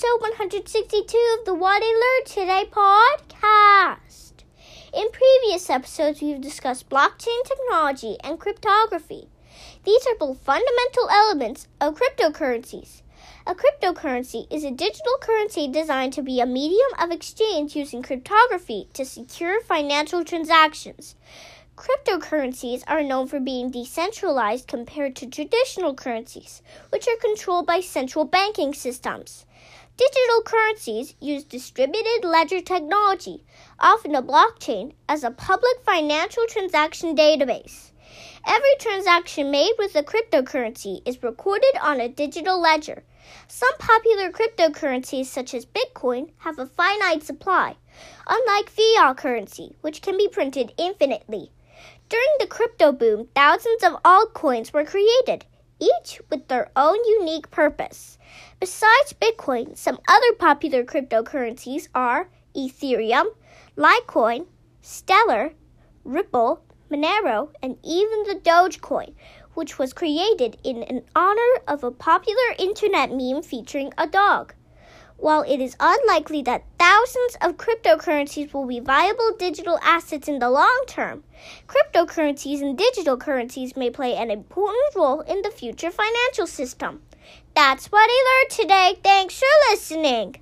Episode 162 of the What I Learned Today podcast. In previous episodes, we've discussed blockchain technology and cryptography. These are both fundamental elements of cryptocurrencies. A cryptocurrency is a digital currency designed to be a medium of exchange using cryptography to secure financial transactions. Cryptocurrencies are known for being decentralized compared to traditional currencies, which are controlled by central banking systems. Digital currencies use distributed ledger technology, often a blockchain, as a public financial transaction database. Every transaction made with a cryptocurrency is recorded on a digital ledger. Some popular cryptocurrencies, such as Bitcoin, have a finite supply, unlike fiat currency, which can be printed infinitely. During the crypto boom, thousands of altcoins were created, each with their own unique purpose. Besides Bitcoin, some other popular cryptocurrencies are Ethereum, Litecoin, Stellar, Ripple, Monero, and even the Dogecoin, which was created in honor of a popular internet meme featuring a dog. While it is unlikely that thousands of cryptocurrencies will be viable digital assets in the long term, cryptocurrencies and digital currencies may play an important role in the future financial system. That's what I learned today. Thanks for listening.